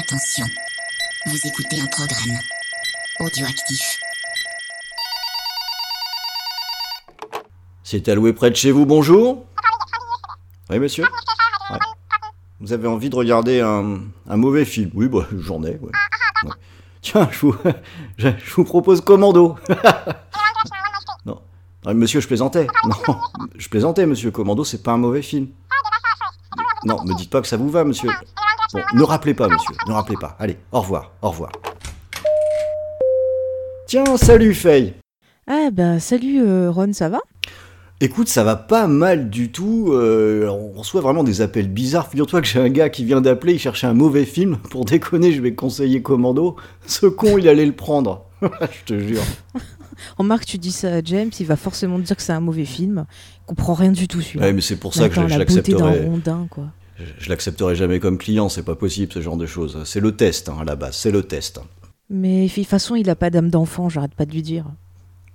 Attention, vous écoutez un programme audioactif. C'est alloué près de chez vous, bonjour Oui, monsieur Ouais. Vous avez envie de regarder un, mauvais film Oui, bah, j'en ai. Tiens, je vous, je, propose Commando. non. Non, monsieur, je plaisantais. Non, je plaisantais, monsieur. Commando, c'est pas un mauvais film. Non, me dites pas que ça vous va, monsieur. Bon, ne rappelez pas, monsieur. Ne rappelez pas. Allez, au revoir, au revoir. Tiens, salut, Faye. Ah bah salut euh, Ron, ça va? Écoute, ça va pas mal du tout. euh, on reçoit vraiment des appels bizarres. Figure-toi que j'ai un gars qui vient d'appeler, il cherchait un mauvais film. Pour déconner, je vais conseiller Commando. Ce con, il allait le prendre. je te jure. Remarque, tu dis ça à James, il va forcément dire que c'est un mauvais film. Il comprend rien du tout celui-là. Ouais, mais c'est pour ça que je, je la beauté d'un l'accepterai. rondin, quoi. Je, l'accepterai jamais comme client, c'est pas possible ce genre de choses. C'est le test, hein, à la base, c'est le test. Mais de toute façon, il a pas d'âme d'enfant, j'arrête pas de lui dire.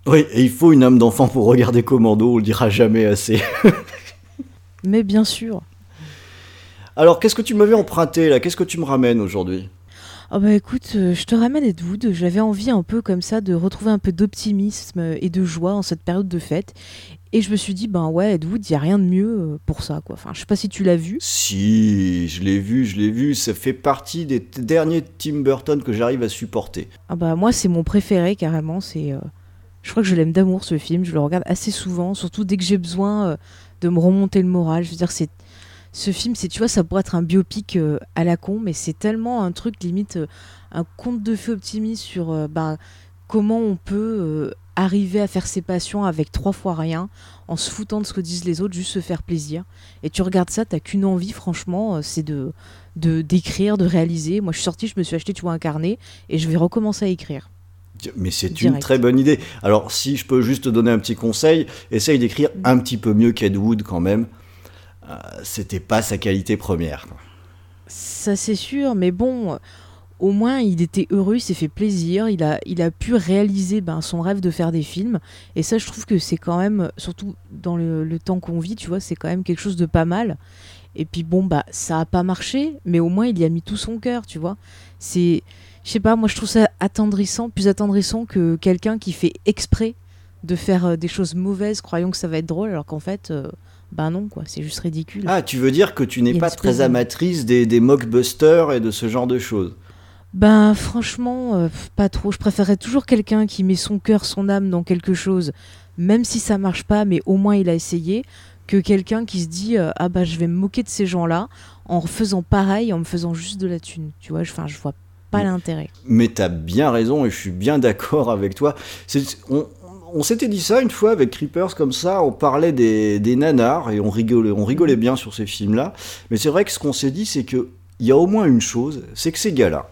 Oui, et il faut une âme d'enfant pour regarder Commando, on le dira jamais assez. Mais bien sûr. Alors, qu'est-ce que tu m'avais emprunté là? Qu'est-ce que tu me ramènes aujourd'hui? Ah bah écoute, euh, je te ramène Ed Wood. J'avais envie un peu comme ça de retrouver un peu d'optimisme et de joie en cette période de fête. Et je me suis dit, ben ouais, Ed Wood, il y a rien de mieux euh, pour ça, quoi. Enfin, je sais pas si tu l'as vu. Si, je l'ai vu, je l'ai vu. Ça fait partie des t- derniers Tim Burton que j'arrive à supporter. Ah bah moi, c'est mon préféré carrément. C'est, euh, je crois que je l'aime d'amour ce film. Je le regarde assez souvent, surtout dès que j'ai besoin euh, de me remonter le moral. Je veux dire, c'est ce film, c'est tu vois, ça pourrait être un biopic euh, à la con, mais c'est tellement un truc limite euh, un conte de feu optimiste sur euh, bah, comment on peut arriver à faire ses passions avec trois fois rien, en se foutant de ce que disent les autres, juste se faire plaisir. Et tu regardes ça, t'as qu'une envie, franchement, c'est de d'écrire, de réaliser. Moi, je suis sortie, je me suis acheté, tu vois, un carnet, et je vais recommencer à écrire. Mais c'est une très bonne idée. Alors, si je peux juste te donner un petit conseil, essaye d'écrire un petit peu mieux qu'Ed Wood quand même. Euh, C'était pas sa qualité première. Ça c'est sûr, mais bon, au moins il était heureux, il s'est fait plaisir, il a, il a pu réaliser ben, son rêve de faire des films. Et ça, je trouve que c'est quand même, surtout dans le, le temps qu'on vit, tu vois, c'est quand même quelque chose de pas mal. Et puis bon, bah ça a pas marché, mais au moins il y a mis tout son cœur, tu vois. C'est, je sais pas, moi je trouve ça attendrissant, plus attendrissant que quelqu'un qui fait exprès de faire euh, des choses mauvaises, croyant que ça va être drôle, alors qu'en fait, euh, bah non, quoi, c'est juste ridicule. Ah, tu veux dire que tu n'es pas très de- amatrice des, des mockbusters et de ce genre de choses Ben franchement, euh, pas trop. Je préférerais toujours quelqu'un qui met son cœur, son âme dans quelque chose, même si ça marche pas, mais au moins il a essayé, que quelqu'un qui se dit euh, ah bah je vais me moquer de ces gens-là en faisant pareil, en me faisant juste de la thune. Tu vois, enfin je vois pas l'intérêt. Mais t'as bien raison et je suis bien d'accord avec toi. On, on s'était dit ça une fois avec Creepers comme ça, on parlait des, des nanars et on rigolait, on rigolait bien sur ces films-là. Mais c'est vrai que ce qu'on s'est dit, c'est que il y a au moins une chose, c'est que ces gars-là,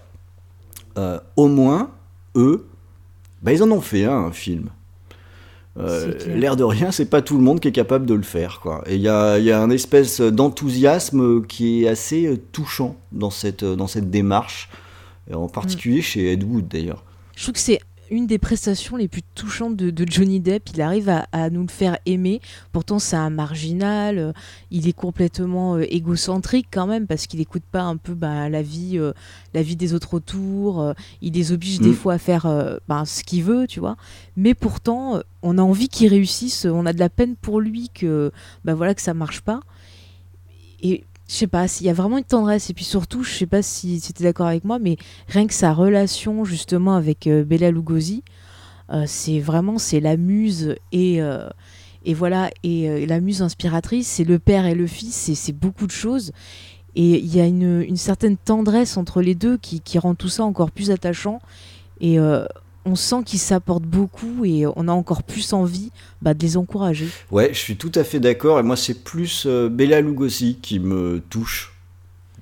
euh, au moins eux, bah, ils en ont fait un, un film. Euh. L'air de rien, c'est pas tout le monde qui est capable de le faire, quoi. Et il y a, il y a un espèce d'enthousiasme qui est assez euh, touchant dans cette, dans cette démarche, en particulier chez Ed Wood d'ailleurs. Je trouve que c'est une des prestations les plus touchantes de, de Johnny Depp. Il arrive à, à nous le faire aimer. Pourtant, c'est un marginal. euh, il est complètement euh, égocentrique quand même parce qu'il n'écoute pas un peu bah, la vie, euh, la vie des autres autour. il les oblige des Mm. fois à faire bah, ce qu'il veut, tu vois. Mais pourtant, on a envie qu'il réussisse. On a de la peine pour lui que, bah, voilà, que ça marche pas. Et je sais pas, il y a vraiment une tendresse. Et puis surtout, je sais pas si, tu es d'accord avec moi, mais rien que sa relation justement avec euh, Bella Lugosi, euh, c'est vraiment c'est la muse et euh, et voilà et la muse inspiratrice, c'est le père et le fils, c'est- beaucoup de choses. Et il y a une, certaine tendresse entre les deux qui, qui rend tout ça encore plus attachant. Et on sent qu'ils s'apportent beaucoup et on a encore plus envie bah, de les encourager. Ouais, je suis tout à fait d'accord. Et moi, c'est plus euh, Bella Lugosi qui me touche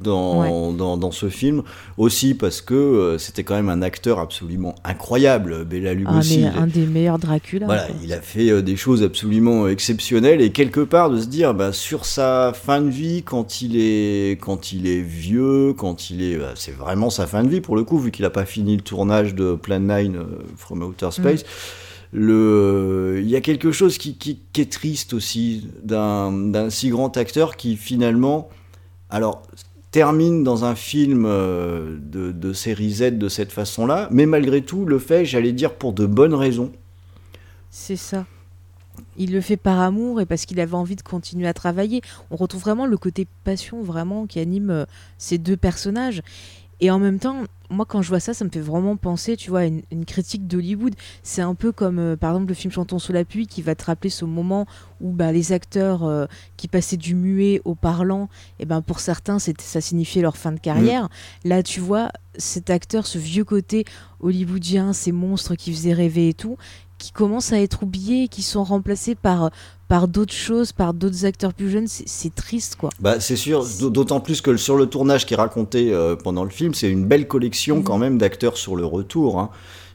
dans, dans, dans ce film. Aussi parce que euh, c'était quand même un acteur absolument incroyable, Bella Ah, Lugosi. Il- un des meilleurs Dracula. Voilà, quoi. il a fait euh, des choses absolument exceptionnelles et quelque part de se dire bah, sur sa fin de vie quand il est quand il est vieux, quand il est bah, c'est vraiment sa fin de vie pour le coup vu qu'il a pas fini le tournage de Plan 9 euh, from Outer Space. Le, il y a quelque chose qui, qui, qui est triste aussi d'un d'un si grand acteur qui finalement alors termine dans un film euh, de, série Z de cette façon-là, mais malgré tout le fait, j'allais dire, pour de bonnes raisons. C'est ça. Il le fait par amour et parce qu'il avait envie de continuer à travailler. On retrouve vraiment le côté passion vraiment qui anime euh, ces deux personnages. Et en même temps, moi quand je vois ça, ça me fait vraiment penser, tu vois, à une, une critique d'Hollywood. C'est un peu comme euh, par exemple le film Chantons sous la pluie qui va te rappeler ce moment où bah, les acteurs euh, qui passaient du muet au parlant, et ben pour certains ça signifiait leur fin de carrière. Là tu vois cet acteur, ce vieux côté hollywoodien, ces monstres qui faisaient rêver et tout, qui commencent à être oubliés, qui sont remplacés par par d'autres choses, par d'autres acteurs plus jeunes, c'est- triste quoi. Bah, c'est sûr, d'autant plus que sur le tournage qui est raconté euh, pendant le film, c'est une belle collection Mhm. quand même d'acteurs sur le retour. hein.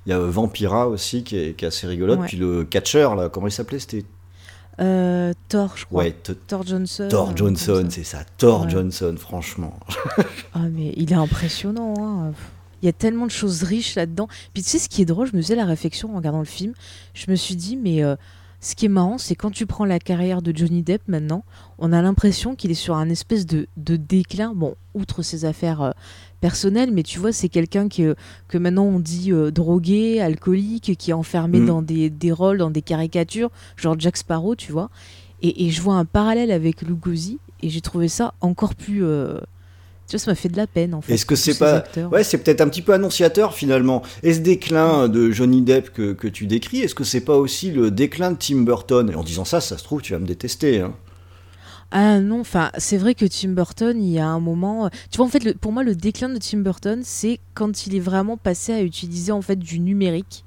Il y a euh, Vampira aussi qui est, qui est assez rigolote, Ouais. puis le catcher, là, comment il s'appelait C'était? Euh, Thor, je crois. ouais, Thor Johnson. Thor Johnson, c'est ça, Thor Ouais. Johnson, franchement. Ah mais il est impressionnant. hein. Il y a tellement de choses riches là-dedans. Puis tu sais ce qui est drôle, je me faisais la réflexion en regardant le film. Je me suis dit mais euh, ce qui est marrant, c'est quand tu prends la carrière de Johnny Depp maintenant, on a l'impression qu'il est sur un espèce de, de déclin. Bon, outre ses affaires euh, personnelles, mais tu vois, c'est quelqu'un que, que maintenant on dit euh, drogué, alcoolique, qui est enfermé Mm. dans des, des rôles, dans des caricatures, genre Jack Sparrow, tu vois. Et, et je vois un parallèle avec Lugosi, et j'ai trouvé ça encore plus. euh, ça m'a fait de la peine en fait. Est-ce que c'est ces pas- acteurs. Ouais, c'est peut-être un petit peu annonciateur finalement. Et ce déclin de Johnny Depp que, que tu décris, est-ce que c'est pas aussi le déclin de Tim Burton? Et en disant ça, ça se trouve, tu vas me détester. hein. Ah non, enfin, c'est vrai que Tim Burton, il y a un moment. euh, Tu vois, en fait, le- pour moi, le déclin de Tim Burton, c'est quand il est vraiment passé à utiliser en fait du numérique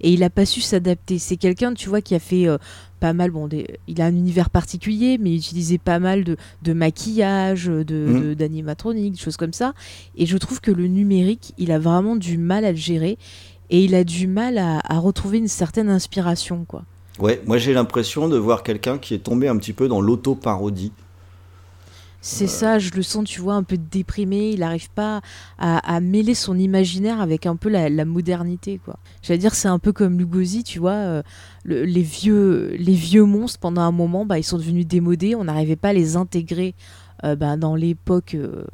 et il a pas su s'adapter. C'est quelqu'un, tu vois, qui a fait euh, pas mal. Bon, des- il a un univers particulier, mais il utilisait pas mal de, de maquillage, de, Mhm. de- des choses comme ça. Et je trouve que le numérique, il a vraiment du mal à le gérer et il a du mal à, à retrouver une certaine inspiration, quoi. Ouais, moi j'ai l'impression de voir quelqu'un qui est tombé un petit peu dans l'auto-parodie. C'est ça, je le sens, tu vois, un peu déprimé. Il n'arrive pas à, à mêler son imaginaire avec un peu la, la modernité, quoi. J'allais dire, c'est un peu comme Lugosi, tu vois. euh, le- les, vieux, les vieux monstres, pendant un moment, bah, ils sont devenus démodés. On n'arrivait pas à les intégrer euh, bah, dans l'époque, euh,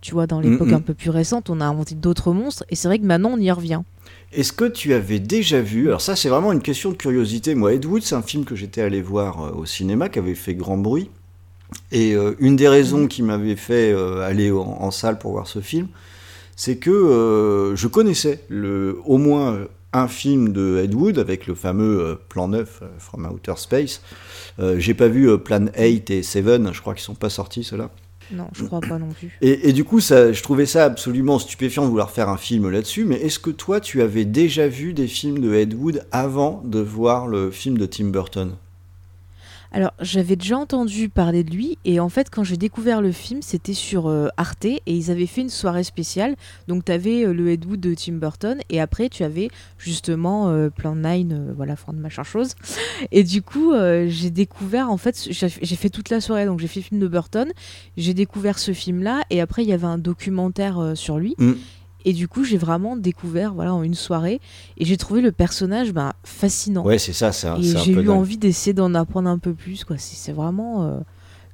tu vois, dans l'époque un peu plus récente. On a inventé d'autres monstres. Et c'est vrai que maintenant, on y revient. Est-ce que tu avais déjà vu, alors ça c'est vraiment une question de curiosité, moi Ed Wood c'est un film que j'étais allé voir au cinéma qui avait fait grand bruit, et euh, une des raisons qui m'avait fait euh, aller en, en salle pour voir ce film, c'est que euh, je connaissais le, au moins un film de Ed Wood avec le fameux Plan 9 euh, From Outer Space. J'ai pas vu Plan 8 et 7, je crois qu'ils sont pas sortis ceux-là. Non, je crois pas non plus. Et, et du coup, ça, je trouvais ça absolument stupéfiant de vouloir faire un film là-dessus. Mais est-ce que toi, tu avais déjà vu des films de Ed Wood avant de voir le film de Tim Burton? Alors, j'avais déjà entendu parler de lui, et en fait, quand j'ai découvert le film, c'était sur euh, Arte, et ils avaient fait une soirée spéciale. Donc, tu avais le Ed Wood de Tim Burton, et après, tu avais justement euh, Plan 9, euh, voilà, fin machin chose. Et du coup, euh, j'ai découvert, en fait, j'ai fait toute la soirée, donc j'ai fait le film de Burton, j'ai découvert ce film-là, et après, il y avait un documentaire euh, sur lui. Mm. Et du coup, j'ai vraiment découvert, voilà, en une soirée, et j'ai trouvé le personnage ben, fascinant. Ouais, c'est ça, c'est un, Et j'ai eu dingue. envie d'essayer d'en apprendre un peu plus, quoi. C'est c'est vraiment. euh,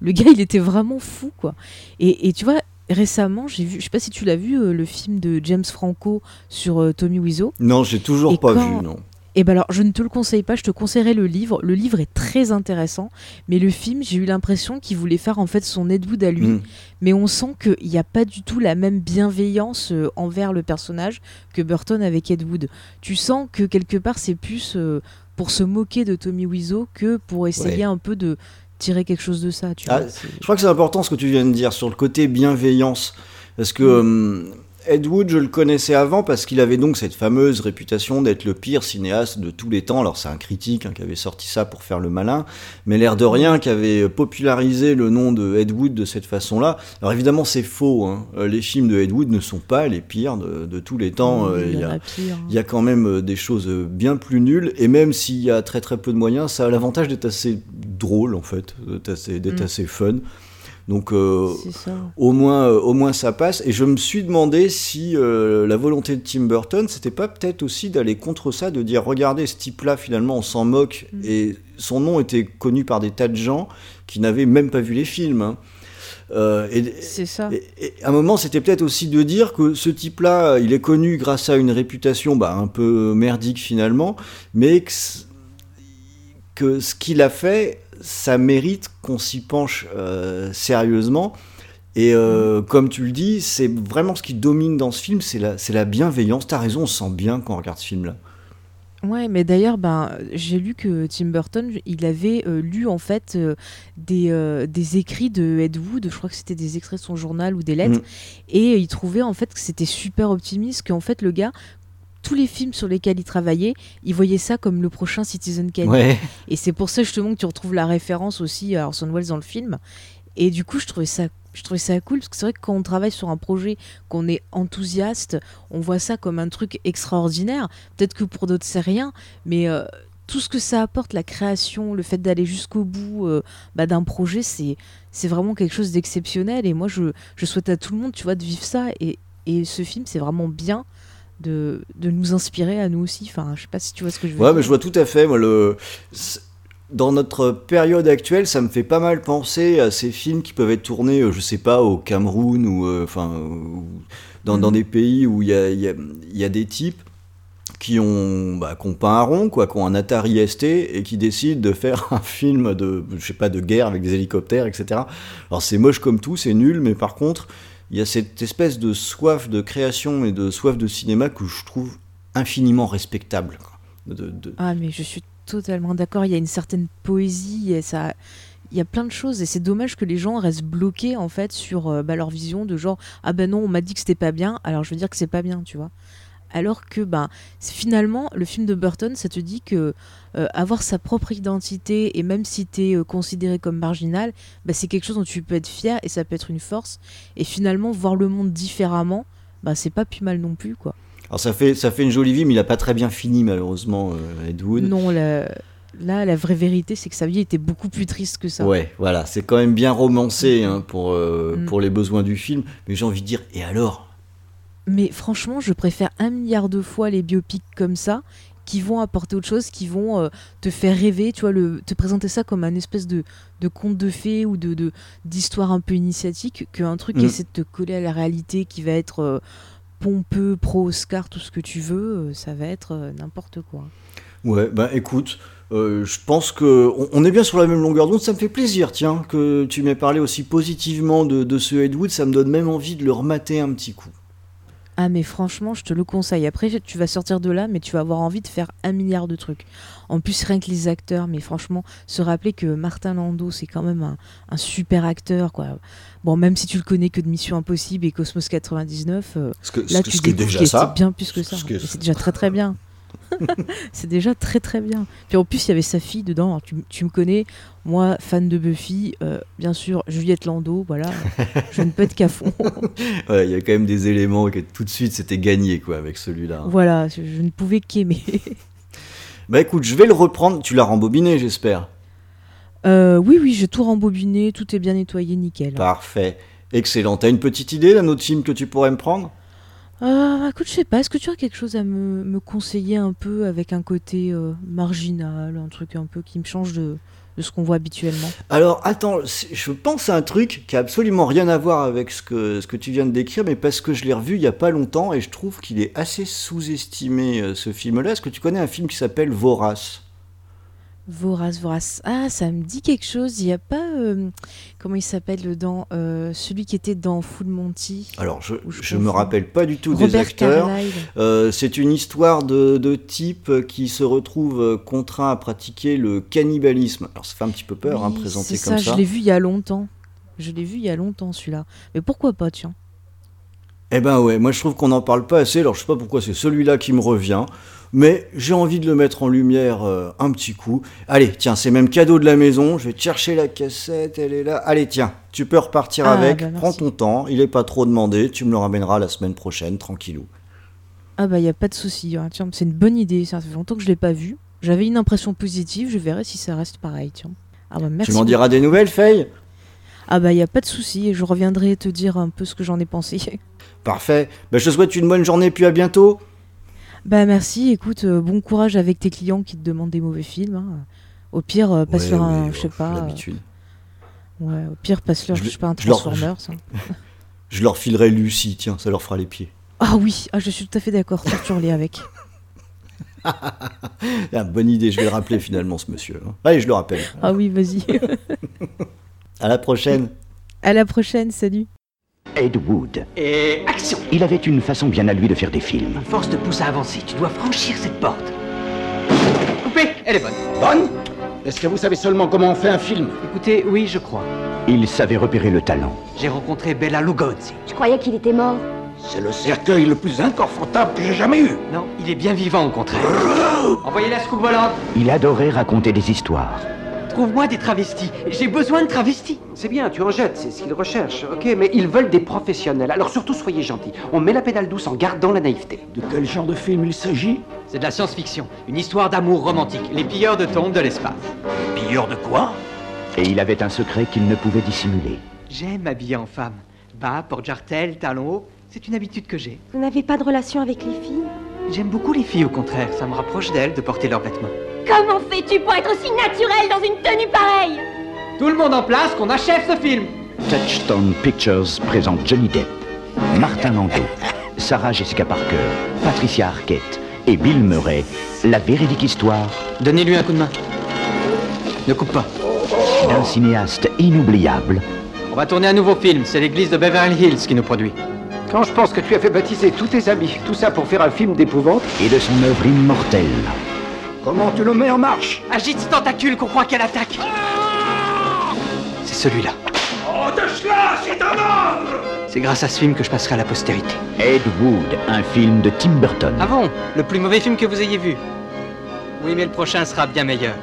Le gars, il était vraiment fou, quoi. Et, et tu vois, récemment, j'ai vu, je sais pas si tu l'as vu, euh, le film de James Franco sur euh, Tommy Wiseau. Non, j'ai toujours Et pas quand- vu, non. Et ben alors, je ne te le conseille pas, je te conseillerais le livre. Le livre est très intéressant, mais le film, j'ai eu l'impression qu'il voulait faire en fait son Ed Wood à lui. Mm. Mais on sent qu'il n'y a pas du tout la même bienveillance euh, envers le personnage que Burton avec Ed Wood. Tu sens que quelque part, c'est plus euh, pour se moquer de Tommy Wiseau que pour essayer Ouais. un peu de tirer quelque chose de ça. Tu Ah, vois, Je crois que c'est important ce que tu viens de dire sur le côté bienveillance. Parce que Mm. euh, Ed Wood, je le connaissais avant parce qu'il avait donc cette fameuse réputation d'être le pire cinéaste de tous les temps. Alors c'est un critique hein, qui avait sorti ça pour faire le malin, mais l'air de rien qui avait popularisé le nom de Ed Wood de cette façon-là. Alors évidemment c'est faux. hein. Euh, Les films de Ed Wood ne sont pas les pires de, de tous les temps. Oui, il y a- a pire. hein. il y a quand même euh, des choses euh, bien plus nulles, et même s'il y a très très peu de moyens, ça a l'avantage d'être assez drôle en fait, d'être assez, Mm. assez fun. Donc euh, au, moins, euh, au moins ça passe. Et je me suis demandé si euh, la volonté de Tim Burton, c'était pas peut-être aussi d'aller contre ça, de dire regardez ce type-là finalement on s'en moque, Mm. et son nom était connu par des tas de gens qui n'avaient même pas vu les films. hein. C'est ça. et- et à un moment, c'était peut-être aussi de dire que ce type-là, il est connu grâce à une réputation bah, un peu merdique finalement, mais que ce qu'il a fait, ça mérite qu'on s'y penche euh, sérieusement. Et euh, comme tu le dis, c'est vraiment ce qui domine dans ce film, c'est la, c'est la bienveillance. T'as raison, on se sent bien quand on regarde ce film-là. Ouais, mais d'ailleurs, ben, j'ai lu que Tim Burton, il avait euh, lu en fait euh, des, des écrits de Ed Wood, je crois que c'était des extraits de son journal ou des lettres, Mm. et il trouvait en fait que c'était super optimiste, qu'en fait le gars, tous les films sur lesquels il travaillait, il voyait ça comme le prochain Citizen Kane. Ouais. Et c'est pour ça justement que tu retrouves la référence aussi à Orson Welles dans le film. Et du coup, je trouvais ça, je trouvais ça cool parce que c'est vrai que quand on travaille sur un projet, qu'on est enthousiaste, on voit ça comme un truc extraordinaire. Peut-être que pour d'autres c'est rien, mais euh, tout ce que ça apporte, la création, le fait d'aller jusqu'au bout euh, bah, d'un projet, c'est c'est vraiment quelque chose d'exceptionnel. Et moi, je, je souhaite à tout le monde, tu vois, de vivre ça. Et, et ce film, c'est vraiment bien. De, de nous inspirer à nous aussi. Enfin, je sais pas si tu vois ce que je veux Ouais, dire. mais je vois tout à fait. Moi, le... c'est- Dans notre période actuelle, ça me fait pas mal penser à ces films qui peuvent être tournés, euh, je sais pas, au Cameroun ou euh, enfin dans, dans Mhm. des pays où il y a, il y a- il y a des types qui ont, bah, qui ont pas un rond, quoi, qui ont un Atari ST et qui décident de faire un film de, je sais pas, de guerre avec des hélicoptères, etc. Alors c'est moche comme tout, c'est nul, mais par contre, il y a cette espèce de soif de création et de soif de cinéma que je trouve infiniment respectable. Ah, mais je suis totalement d'accord. Il y a une certaine poésie et ça. Il y a plein de choses et c'est dommage que les gens restent bloqués en fait sur euh, bah, leur vision de genre ah ben non on m'a dit que c'était pas bien alors je veux dire que c'est pas bien tu vois alors que ben finalement le film de Burton ça te dit que euh, avoir sa propre identité et même si t'es es considéré comme marginal bah, c'est quelque chose dont tu peux être fier et ça peut être une force. Et finalement voir le monde différemment bah c'est pas plus mal non plus quoi. Alors ça fait, ça fait une jolie vie, mais il a pas très bien fini malheureusement, euh, Ed Wood. non la- là la vraie vérité c'est que sa vie était beaucoup plus triste que ça. Ouais, voilà, c'est quand même bien romancé hein, pour, euh, Mm. pour les besoins du film, mais j'ai envie de dire, et alors? Mais franchement, je préfère un milliard de fois les biopics comme ça, qui vont apporter autre chose, qui vont euh, te faire rêver, tu vois, le, te présenter ça comme un espèce de, de conte de fées ou de d'histoire un peu initiatique, qu'un truc qui Mm. essaie de te coller à la réalité, qui va être euh, pompeux, pro-Oscar, tout ce que tu veux, euh, ça va être n'importe quoi. Ouais, bah écoute, euh, je pense que on, on est bien sur la même longueur d'onde, ça me fait plaisir, tiens, que tu m'aies parlé aussi positivement de, de ce Ed Wood, ça me donne même envie de le remater un petit coup. Ah mais franchement, je te le conseille. Après, tu vas sortir de là, mais tu vas avoir envie de faire un milliard de trucs. En plus, rien que les acteurs, mais franchement, se rappeler que Martin Landau, c'est quand même un, un super acteur, quoi. Bon, même si tu le connais que de Mission Impossible et Cosmos 99, euh, que, là, tu découvres déjà ça. bien plus que ça. C'est déjà très très bien. c'est déjà très très bien. Puis en plus, il y avait sa fille dedans. Alors, tu, tu me connais, moi, fan de Buffy, euh, bien sûr, Juliette Landau, voilà. je ne peux être qu'à fond. Ouais, il y a quand même des éléments que tout de suite c'était gagné quoi avec celui-là. voilà, je, je ne pouvais qu'aimer. Bah écoute, je vais le reprendre, tu l'as rembobiné j'espère. Euh, oui, oui, j'ai tout rembobiné, tout est bien nettoyé, nickel. Parfait. Excellent. T'as une petite idée d'un autre film que tu pourrais me prendre? Euh, écoute, je sais pas, est-ce que tu as quelque chose à me, conseiller un peu avec un côté euh, marginal, un truc un peu qui me change de, de ce qu'on voit habituellement? Alors attends, je pense à un truc qui a absolument rien à voir avec ce que, ce que tu viens de décrire, mais parce que je l'ai revu il y a pas longtemps et je trouve qu'il est assez sous-estimé euh, ce film-là. Est-ce que tu connais un film qui s'appelle Vorace? Vorace, vorace. Ah, ça me dit quelque chose. Il n'y a pas. euh, comment il s'appelle dedans euh, Celui qui était dans Full Monty? Alors je, je me rappelle pas du tout des acteurs. Euh, c'est une histoire de, de type qui se retrouve euh, contraint à pratiquer le cannibalisme. Alors ça fait un petit peu peur, hein, présenté comme ça. ça. Je l'ai vu il y a longtemps. Je l'ai vu il y a longtemps celui-là. Mais pourquoi pas, tiens Eh ben ouais, moi je trouve qu'on n'en parle pas assez, alors je sais pas pourquoi c'est celui-là qui me revient, mais j'ai envie de le mettre en lumière euh, un petit coup. Allez, tiens, c'est même cadeau de la maison, je vais te chercher la cassette, elle est là. Allez, tiens, tu peux repartir Ah, avec, bah, prends ton temps, il est pas trop demandé, tu me le ramèneras la semaine prochaine, tranquillou. Ah bah il y a pas de souci. hein. Tiens, c'est une bonne idée. Ça fait longtemps que je l'ai pas vu. J'avais une impression positive. Je verrai si ça reste pareil. Tiens. Ah bah merci. tu m'en diras des nouvelles, Faye? Ah bah il y a pas de souci. et Je reviendrai te dire un peu ce que j'en ai pensé. Parfait, ben, je te souhaite une bonne journée, puis à bientôt. bah merci. Écoute, euh, bon courage avec tes clients qui te demandent des mauvais films. hein. Au pire, euh, passe Ouais, faire un, ouais, je sais pas. euh, L'habitude. Ouais, au pire, passe-leur, Je- je sais pas, un je leur- Transformers. hein. Je leur filerai Lucie, tiens, ça leur fera les pieds. Ah oui, ah, je suis tout à fait d'accord, torture-les avec. Ah, bonne idée, je vais le rappeler finalement, ce monsieur. hein. Allez, je le rappelle. Ah oui, vas-y. À la prochaine. à la prochaine, salut. Ed Wood. Et action Il avait une façon bien à lui de faire des films. Force te pousse à avancer, tu dois franchir cette porte. Coupé, elle est bonne. Bonne? Est-ce que vous savez seulement comment on fait un film? Écoutez, oui, je crois. Il savait repérer le talent. J'ai rencontré Bella Lugosi. Je croyais qu'il était mort? C'est le cercueil le plus inconfortable que j'ai jamais eu. Non, il est bien vivant au contraire. Envoyez la scoop volante. Il adorait raconter des histoires. Trouve-moi des travestis. J'ai besoin de travestis. C'est bien, tu en jettes, c'est ce qu'ils recherchent, ok Mais ils veulent des professionnels, alors surtout soyez gentils. On met la pédale douce en gardant la naïveté. De quel genre de film il s'agit? C'est de la science-fiction. Une histoire d'amour romantique. Les pilleurs de tombes de l'espace. Pilleur de quoi? Et il avait un secret qu'il ne pouvait dissimuler. J'aime m'habiller en femme. Bas, porte-jartel, talons hauts. C'est une habitude que j'ai. Vous n'avez pas de relation avec les filles? J'aime beaucoup les filles, au contraire. Ça me rapproche d'elles de porter leurs vêtements. Comment fais-tu pour être aussi naturel dans une tenue pareille Tout le monde en place, qu'on achève ce film Touchstone Pictures présente Johnny Depp, Martin Landau, Sarah Jessica Parker, Patricia Arquette et Bill Murray. La véridique histoire Donnez-lui un coup de main. Ne coupe pas. d'un cinéaste inoubliable On va tourner un nouveau film. C'est l'église de Beverly Hills qui nous produit. Quand je pense que tu as fait baptiser tous tes amis, tout ça pour faire un film d'épouvante, et de son œuvre immortelle. Comment tu le mets en marche Agite ce tentacule qu'on croit qu'elle attaque. C'est celui-là. C'est grâce à ce film que je passerai à la postérité. Ed Wood, un film de Tim Burton. Ah bon Le plus mauvais film que vous ayez vu Oui, mais le prochain sera bien meilleur.